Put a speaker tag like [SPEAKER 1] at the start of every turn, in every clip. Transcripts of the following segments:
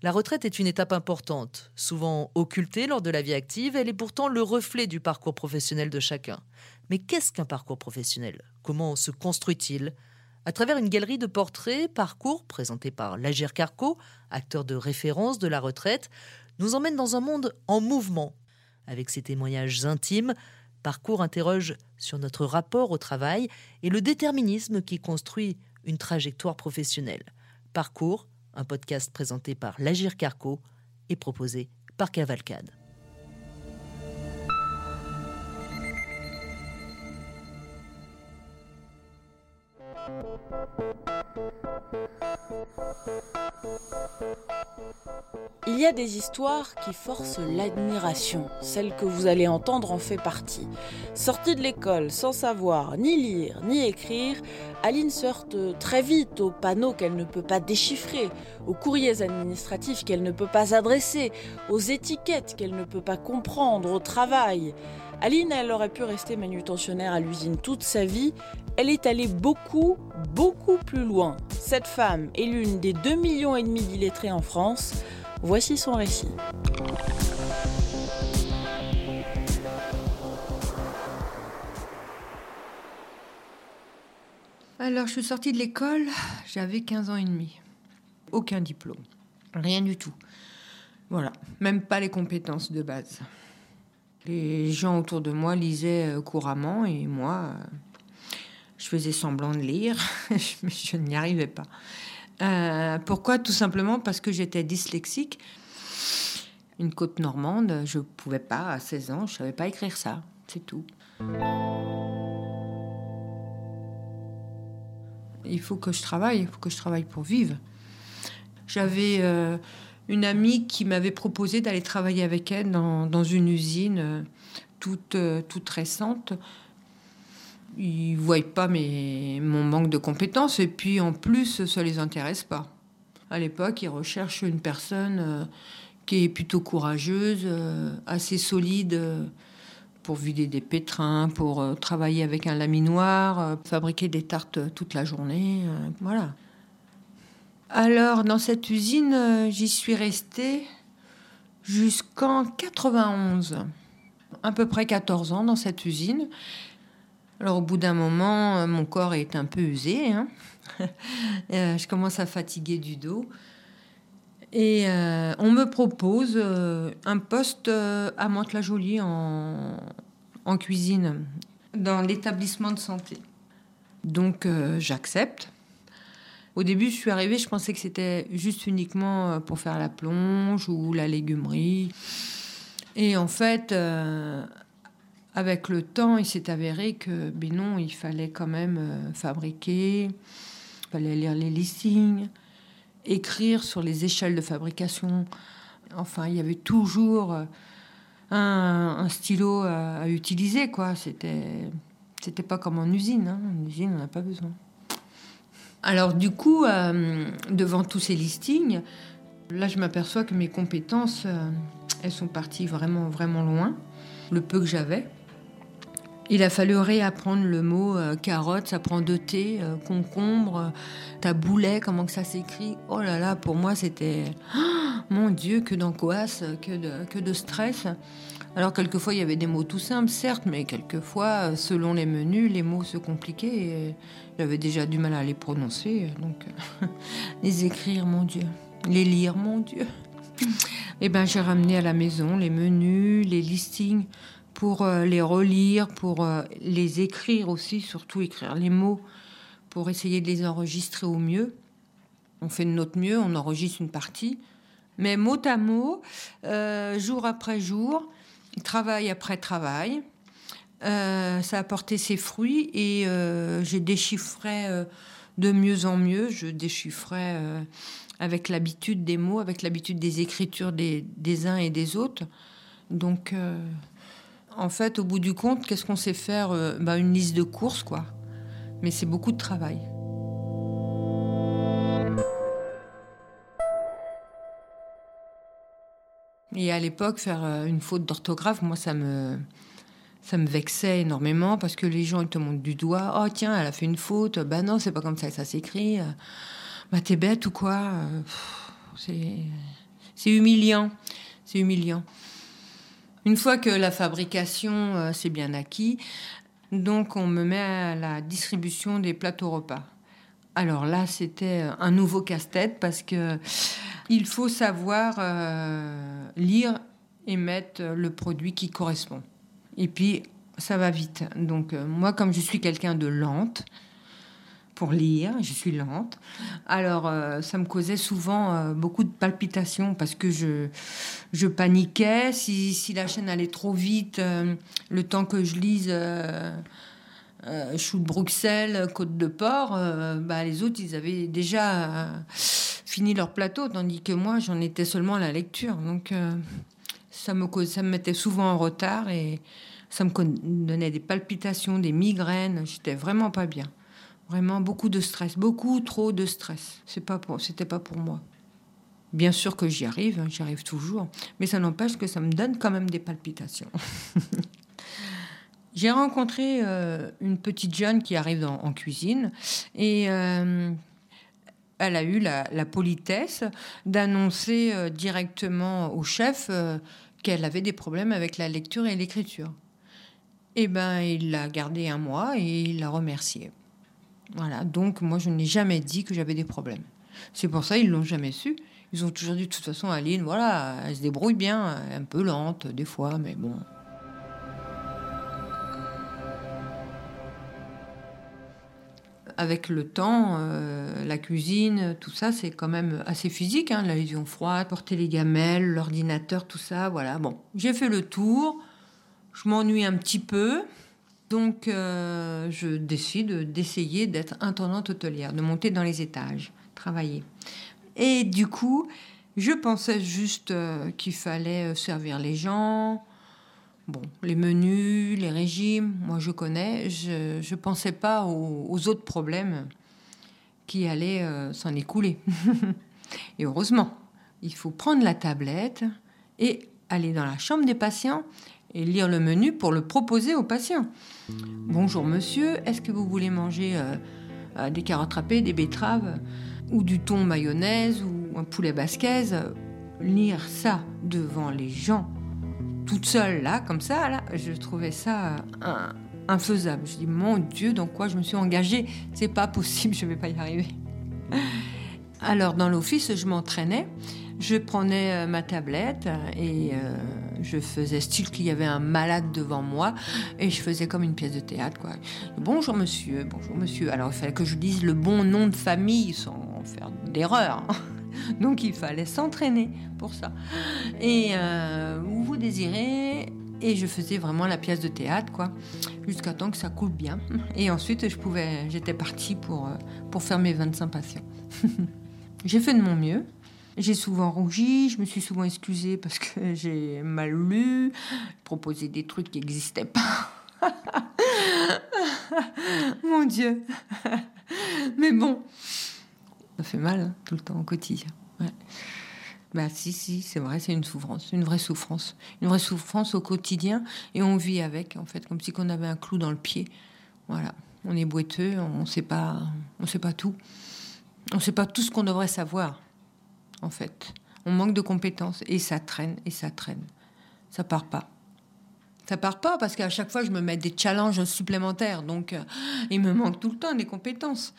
[SPEAKER 1] La retraite est une étape importante, souvent occultée lors de la vie active, elle est pourtant le reflet du parcours professionnel de chacun. Mais qu'est-ce qu'un parcours professionnel? Comment se construit-il? À travers une galerie de portraits, parcours présenté par Lagir Carco, acteur de référence de la retraite, nous emmène dans un monde en mouvement. Avec ses témoignages intimes, Parcours interroge sur notre rapport au travail et le déterminisme qui construit une trajectoire professionnelle. Parcours un podcast présenté par Lagir Carco et proposé par Cavalcade.
[SPEAKER 2] Il y a des histoires qui forcent l'admiration. Celle que vous allez entendre en fait partie. Sortie de l'école sans savoir ni lire ni écrire, Aline se heurte très vite aux panneaux qu'elle ne peut pas déchiffrer, aux courriers administratifs qu'elle ne peut pas adresser, aux étiquettes qu'elle ne peut pas comprendre, au travail. Aline, elle aurait pu rester manutentionnaire à l'usine toute sa vie. Elle est allée beaucoup, beaucoup plus loin. Cette femme est l'une des 2,5 millions et demi d'illettrés en France. Voici son récit.
[SPEAKER 3] Alors, je suis sortie de l'école, j'avais 15 ans et demi. Aucun diplôme. Rien du tout. Voilà. Même pas les compétences de base. Les gens autour de moi lisaient euh, couramment et moi, euh, je faisais semblant de lire, mais je n'y arrivais pas. Euh, pourquoi? Tout simplement parce que j'étais dyslexique. Une côte normande, je ne pouvais pas, à 16 ans, je ne savais pas écrire ça, c'est tout. Il faut que je travaille, il faut que je travaille pour vivre. J'avais une amie qui m'avait proposé d'aller travailler avec elle dans, une usine euh, toute, euh, toute récente. Ils ne voient pas mes, mon manque de compétences et puis en plus, ça ne les intéresse pas. À l'époque, ils recherchent une personne euh, qui est plutôt courageuse, assez solide pour vider des pétrins, pour travailler avec un laminoir, fabriquer des tartes toute la journée. voilà. Alors, dans cette usine, euh, j'y suis restée jusqu'en 91. À peu près 14 ans dans cette usine. Alors, au bout d'un moment, euh, mon corps est un peu usé. Hein. Euh, je commence à fatiguer du dos. Et on me propose un poste à Mantes-la-Jolie en, en cuisine, dans l'établissement de santé. Donc, j'accepte. Au début, je suis arrivée, je pensais que c'était juste uniquement euh, pour faire la plonge ou la légumerie. Et en fait, euh, avec le temps, il s'est avéré que, ben non, il fallait quand même euh, fabriquer, il fallait lire les listings, écrire sur les échelles de fabrication. Enfin, il y avait toujours un, stylo à, utiliser, quoi. C'était, c'était pas comme en usine. Hein. En usine, on n'a pas besoin. Alors du coup, euh, devant tous ces listings, là je m'aperçois que mes compétences, euh, elles sont parties vraiment, vraiment loin. Le peu que j'avais. Il a fallu réapprendre le mot euh, carotte, ça prend deux T, concombre, taboulet, comment que ça s'écrit. Oh là là, pour moi c'était... mon Dieu, que d'angoisse, que de, que de stress. Alors quelquefois il y avait des mots tout simples, certes, mais quelquefois, selon les menus, les mots se compliquaient et j'avais déjà du mal à les prononcer, donc les écrire, mon Dieu, les lire, mon Dieu. Eh ben j'ai ramené à la maison les menus, les listings pour euh, les relire, pour euh, les écrire aussi, surtout écrire les mots, pour essayer de les enregistrer au mieux. On fait de notre mieux, on enregistre une partie, mais mot à mot, euh, jour après jour, travail après travail. Euh, ça a porté ses fruits et euh, j'ai déchiffré euh, de mieux en mieux. Je déchiffrais avec l'habitude des mots, avec l'habitude des écritures des, uns et des autres. Donc, en fait, au bout du compte, qu'est-ce qu'on sait faire bah, Une liste de courses, quoi. Mais c'est beaucoup de travail. Et à l'époque, faire euh, une faute d'orthographe, moi, ça me, ça me vexait énormément parce que les gens, ils te montrent du doigt. Oh, tiens, elle a fait une faute. Bah non, c'est pas comme ça que ça s'écrit. Bah, t'es bête ou quoi? C'est. humiliant. C'est humiliant. Une fois que la fabrication euh, s'est bien acquis, donc on me met à la distribution des plateaux repas. Alors là, c'était un nouveau casse-tête parce que il faut savoir euh, lire et mettre le produit qui correspond. Et puis ça va vite. Donc euh, moi, comme je suis quelqu'un de lente, pour lire, je suis lente. Alors, euh, ça me causait souvent beaucoup de palpitations parce que je, paniquais. Si la chaîne allait trop vite, le temps que je lise Chou de Bruxelles, Côte de Port, bah, les autres, ils avaient déjà fini leur plateau, tandis que moi, j'en étais seulement à la lecture. Donc, ça, me, ça me mettait souvent en retard et ça me donnait des palpitations, des migraines. J'étais vraiment pas bien. Vraiment beaucoup de stress, beaucoup trop de stress. C'est pas c'était pas pour moi. Bien sûr que j'y arrive, hein, j'y arrive toujours, mais ça n'empêche que ça me donne quand même des palpitations. J'ai rencontré euh, une petite jeune qui arrive en cuisine et euh, elle a eu la, politesse d'annoncer euh, directement au chef qu'elle avait des problèmes avec la lecture et l'écriture. Eh ben, il l'a gardé un mois et il l'a remercié. Voilà, donc moi je n'ai jamais dit que j'avais des problèmes. C'est pour ça ils l'ont jamais su. Ils ont toujours dit de toute façon Aline, voilà, elle se débrouille bien, un peu lente des fois, mais bon. Avec le temps, euh, la cuisine, tout ça, c'est quand même assez physique. Hein, la lésion froide, porter les gamelles, l'ordinateur, tout ça, voilà. Bon, j'ai fait le tour. Je m'ennuie un petit peu. Donc, euh, je décide d'essayer d'être intendante hôtelière, de monter dans les étages, travailler. Et du coup, je pensais juste euh, qu'il fallait servir les gens. Bon, les menus, les régimes, moi je connais. Je ne pensais pas aux, autres problèmes qui allaient s'en écouler. et heureusement, il faut prendre la tablette et aller dans la chambre des patients et lire le menu pour le proposer aux patients. Bonjour monsieur, est-ce que vous voulez manger euh, euh, des carottes râpées, des betteraves ou du thon mayonnaise ou un poulet basquaise Lire ça devant les gens, toute seule là, comme ça, là, je trouvais ça euh, infaisable. Je dis mon Dieu, dans quoi je me suis engagée? C'est pas possible, je vais pas y arriver. Alors dans l'office, je m'entraînais je prenais euh, ma tablette et euh, je faisais style qu'il y avait un malade devant moi et je faisais comme une pièce de théâtre. Quoi. Bonjour monsieur, bonjour monsieur. Alors il fallait que je dise le bon nom de famille sans faire d'erreur. Donc il fallait s'entraîner pour ça. Et euh, où vous désirez et je faisais vraiment la pièce de théâtre, quoi, jusqu'à temps que ça coule bien. Et ensuite, je pouvais, j'étais partie pour, pour faire mes 25 patients. j'ai fait de mon mieux. J'ai souvent rougi, je me suis souvent excusée parce que j'ai mal lu, proposé des trucs qui n'existaient pas. Mon Dieu. Mais bon, ça fait mal hein, tout le temps au quotidien. Ouais. Bah si, si, c'est vrai, c'est une souffrance, une vraie souffrance. Une vraie souffrance au quotidien et on vit avec, en fait, comme si on avait un clou dans le pied. Voilà, on est boiteux, on sait pas, on sait pas tout. On ne sait pas tout ce qu'on devrait savoir en fait. On manque de compétences et ça traîne et ça traîne. Ça part pas. Ça part pas parce qu'à chaque fois, je me mets des challenges supplémentaires. Donc, euh, il me manque tout le temps des compétences.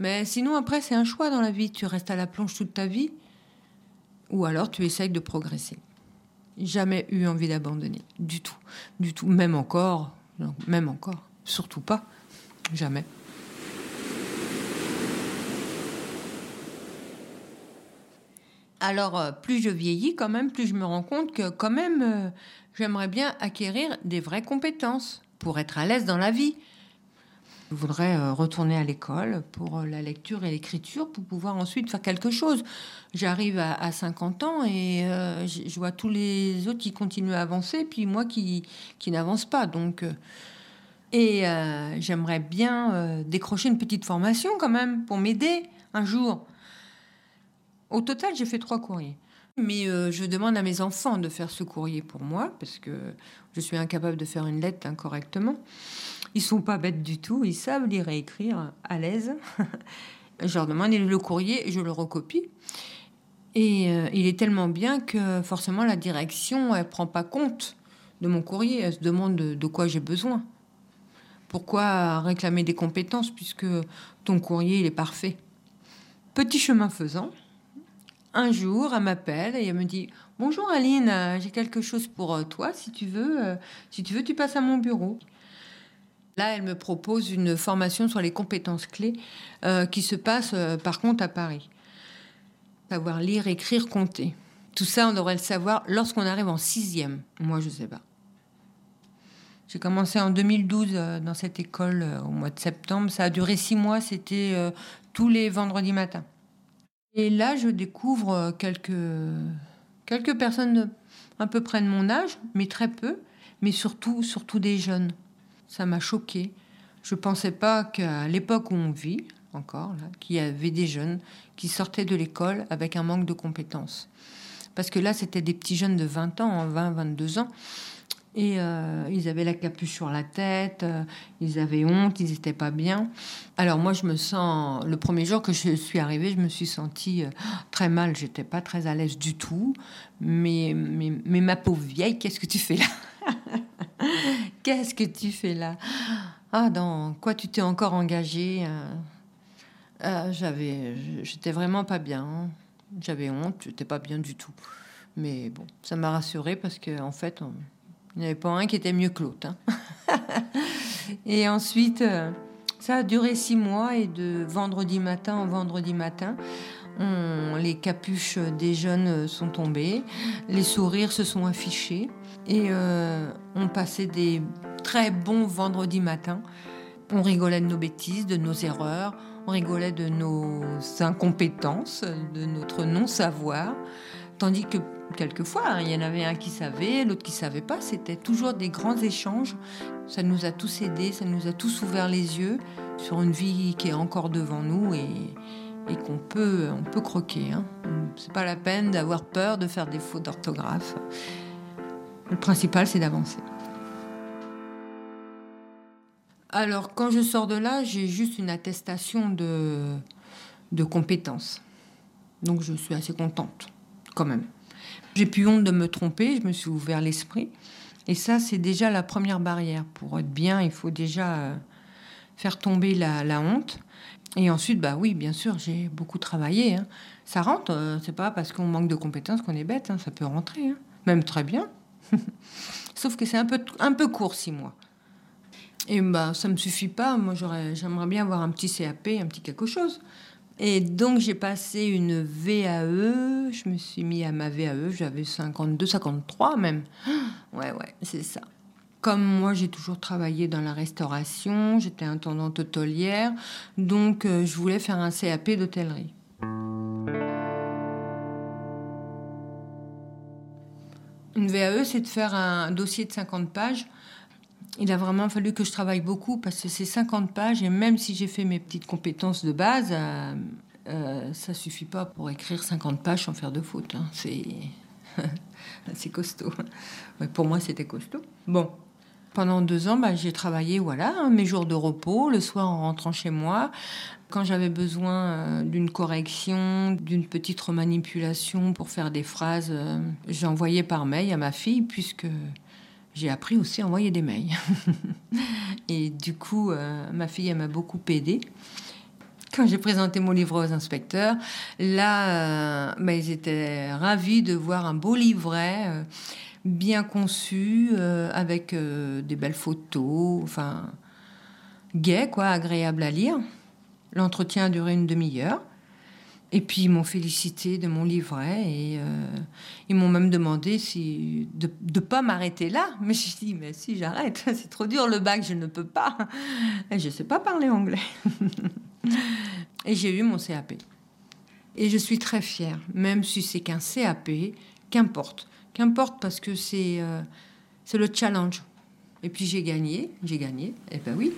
[SPEAKER 3] Mais sinon, après, c'est un choix dans la vie. Tu restes à la planche toute ta vie ou alors tu essayes de progresser. Jamais eu envie d'abandonner. Du tout. Du tout. Même encore. même encore. Surtout pas. Jamais. Alors, euh, plus je vieillis, quand même, plus je me rends compte que, quand même, euh, j'aimerais bien acquérir des vraies compétences pour être à l'aise dans la vie. Je voudrais euh, retourner à l'école pour la lecture et l'écriture pour pouvoir ensuite faire quelque chose. J'arrive à, 50 ans et je vois tous les autres qui continuent à avancer, puis moi qui, n'avance pas. Donc, et j'aimerais bien décrocher une petite formation quand même pour m'aider un jour. Au total, j'ai fait trois courriers. Mais euh, je demande à mes enfants de faire ce courrier pour moi, parce que je suis incapable de faire une lettre incorrectement. Ils sont pas bêtes du tout, ils savent lire et écrire à l'aise. je leur demande le courrier je le recopie. Et euh, il est tellement bien que forcément la direction, elle prend pas compte de mon courrier. Elle se demande de, quoi j'ai besoin. Pourquoi réclamer des compétences puisque ton courrier il est parfait? Petit chemin faisant, un jour, elle m'appelle et elle me dit Bonjour Aline, j'ai quelque chose pour euh, toi. Si tu veux, euh, si tu veux, tu passes à mon bureau. Là, elle me propose une formation sur les compétences clés qui se passe par contre à Paris savoir lire, écrire, compter. Tout ça, on devrait le savoir lorsqu'on arrive en sixième. Moi, je ne sais pas. J'ai commencé en 2012 euh, dans cette école euh, au mois de septembre. Ça a duré six mois. C'était euh, tous les vendredis matins. Et là, je découvre quelques, quelques personnes à peu près de mon âge, mais très peu, mais surtout, surtout des jeunes. Ça m'a choqué. Je ne pensais pas qu'à l'époque où on vit, encore, qu'il y avait des jeunes qui sortaient de l'école avec un manque de compétences. Parce que là, c'était des petits jeunes de 20 ans, 20, hein, 22 ans. Et euh, ils avaient la capuche sur la tête, euh, ils avaient honte, ils n'étaient pas bien. Alors moi, je me sens, le premier jour que je suis arrivée, je me suis sentie euh, très mal. J'étais pas très à l'aise du tout. Mais, mais, mais ma pauvre vieille, qu'est-ce que tu fais là? Qu'est-ce que tu fais là? Ah, dans quoi tu t'es encore engagée euh, j'avais, j'étais vraiment pas bien. J'avais honte, j'étais pas bien du tout. Mais bon, ça m'a rassurée parce qu'en en fait, il n'y avait pas un qui était mieux que l'autre. Hein. et ensuite, euh, ça a duré six mois et de vendredi matin en vendredi matin, les capuches des jeunes sont tombées, les sourires se sont affichés et euh, on passait des très bons vendredis matins. On rigolait de nos bêtises, de nos erreurs, on rigolait de nos incompétences, de notre non-savoir, tandis que quelquefois, hein, il y en avait un qui savait, l'autre qui savait pas. C'était toujours des grands échanges. Ça nous a tous aidés, ça nous a tous ouvert les yeux sur une vie qui est encore devant nous et, qu'on peut, on peut croquer. Hein. C'est pas la peine d'avoir peur de faire des fautes d'orthographe. Le principal, c'est d'avancer. Alors, quand je sors de là, j'ai juste une attestation de, de compétence. Donc, je suis assez contente, quand même. J'ai plus honte de me tromper, je me suis ouvert l'esprit. Et ça, c'est déjà la première barrière. Pour être bien, il faut déjà euh, faire tomber la, honte. Et ensuite, bah oui, bien sûr, j'ai beaucoup travaillé. Hein. Ça rentre, euh, c'est pas parce qu'on manque de compétences qu'on est bête, hein. ça peut rentrer, hein. même très bien. Sauf que c'est un peu, un peu court, six mois. Et bah, ça ne me suffit pas. Moi, j'aimerais bien avoir un petit CAP, un petit quelque chose. Et donc, j'ai passé une VAE. Je me suis mis à ma VAE. J'avais 52, 53 même. Ouais, ouais, c'est ça. Comme moi, j'ai toujours travaillé dans la restauration. J'étais intendante hôtelière. Donc, euh, je voulais faire un CAP d'hôtellerie. Une VAE, c'est de faire un dossier de 50 pages il a vraiment fallu que je travaille beaucoup parce que c'est 50 pages et même si j'ai fait mes petites compétences de base, euh, euh, ça suffit pas pour écrire 50 pages sans faire de faute. Hein. C'est costaud. pour moi, c'était costaud. Bon, pendant deux ans, bah, j'ai travaillé, voilà, hein, mes jours de repos, le soir en rentrant chez moi. Quand j'avais besoin euh, d'une correction, d'une petite remanipulation pour faire des phrases, j'envoyais par mail à ma fille, puisque j'ai appris aussi à envoyer des mails. et du coup, euh, ma fille, elle m'a beaucoup aidée. Quand j'ai présenté mon livre aux inspecteurs, là, euh, bah, ils étaient ravis de voir un beau livret, euh, bien conçu, avec des belles photos, enfin, gai, quoi, agréable à lire. L'entretien a duré une demi-heure. Et puis ils m'ont félicité de mon livret et euh, ils m'ont même demandé si de ne pas m'arrêter là. Mais j'ai dit mais si j'arrête, c'est trop dur le bac, je ne peux pas. Et je ne sais pas parler anglais. et j'ai eu mon CAP. Et je suis très fière, même si c'est qu'un CAP, qu'importe, qu'importe parce que c'est euh, c'est le challenge. Et puis j'ai gagné, j'ai gagné. Et eh ben oui,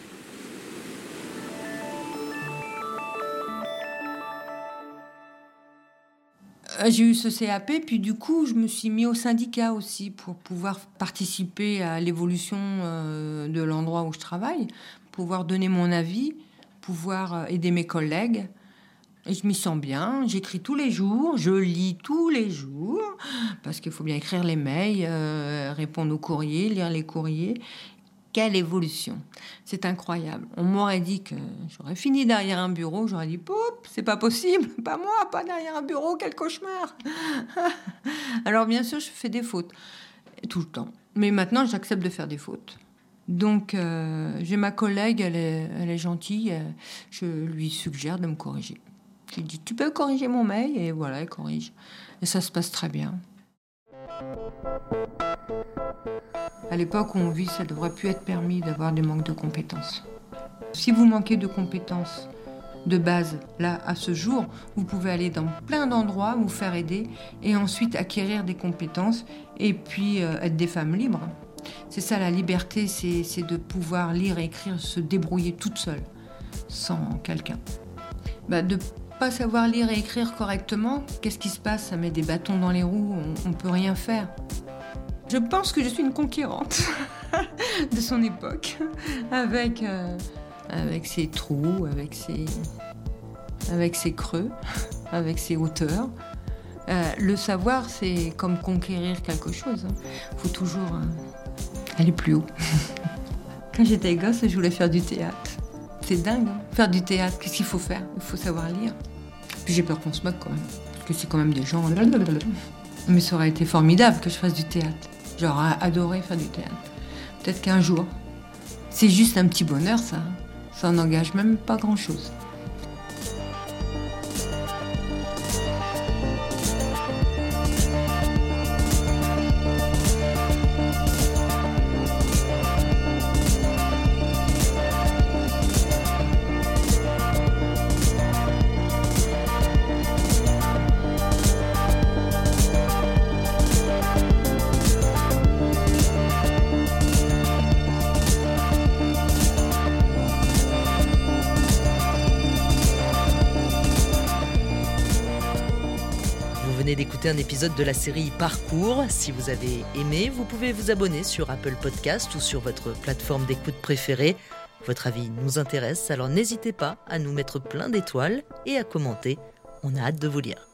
[SPEAKER 3] Euh, j'ai eu ce CAP, puis du coup, je me suis mis au syndicat aussi pour pouvoir participer à l'évolution euh, de l'endroit où je travaille, pouvoir donner mon avis, pouvoir aider mes collègues. Je m'y sens bien, j'écris tous les jours, je lis tous les jours, parce qu'il faut bien écrire les mails, euh, répondre aux courriers, lire les courriers. Quelle évolution C'est incroyable. On m'aurait dit que j'aurais fini derrière un bureau, j'aurais dit Poup, c'est pas possible, pas moi, pas derrière un bureau, quel cauchemar Alors bien sûr, je fais des fautes, tout le temps. Mais maintenant, j'accepte de faire des fautes. Donc, euh, j'ai ma collègue, elle est, elle est gentille, je lui suggère de me corriger. Je lui dis Tu peux corriger mon mail Et voilà, elle corrige. Et ça se passe très bien. À l'époque où on vit, ça devrait plus être permis d'avoir des manques de compétences. Si vous manquez de compétences de base, là, à ce jour, vous pouvez aller dans plein d'endroits, vous faire aider et ensuite acquérir des compétences et puis euh, être des femmes libres. C'est ça la liberté, c'est de pouvoir lire, écrire, se débrouiller toute seule, sans quelqu'un. Bah, de pas savoir lire et écrire correctement, qu'est-ce qui se passe? Ça met des bâtons dans les roues, on, ne peut rien faire. Je pense que je suis une conquérante de son époque, avec, euh, avec ses trous, avec ses, avec ses creux, avec ses hauteurs. Euh, le savoir, c'est comme conquérir quelque chose. Il hein. faut toujours euh, aller plus haut. Quand j'étais gosse, je voulais faire du théâtre. C'est dingue, hein. faire du théâtre. Qu'est-ce qu'il faut faire? Il faut savoir lire. Puis j'ai peur qu'on se moque quand même. Parce que c'est quand même des gens. Mais ça aurait été formidable que je fasse du théâtre. J'aurais adoré faire du théâtre. Peut-être qu'un jour. C'est juste un petit bonheur, ça. Ça n'engage même pas grand-chose.
[SPEAKER 1] Un épisode de la série Parcours. Si vous avez aimé, vous pouvez vous abonner sur Apple Podcast ou sur votre plateforme d'écoute préférée. Votre avis nous intéresse, alors n'hésitez pas à nous mettre plein d'étoiles et à commenter. On a hâte de vous lire.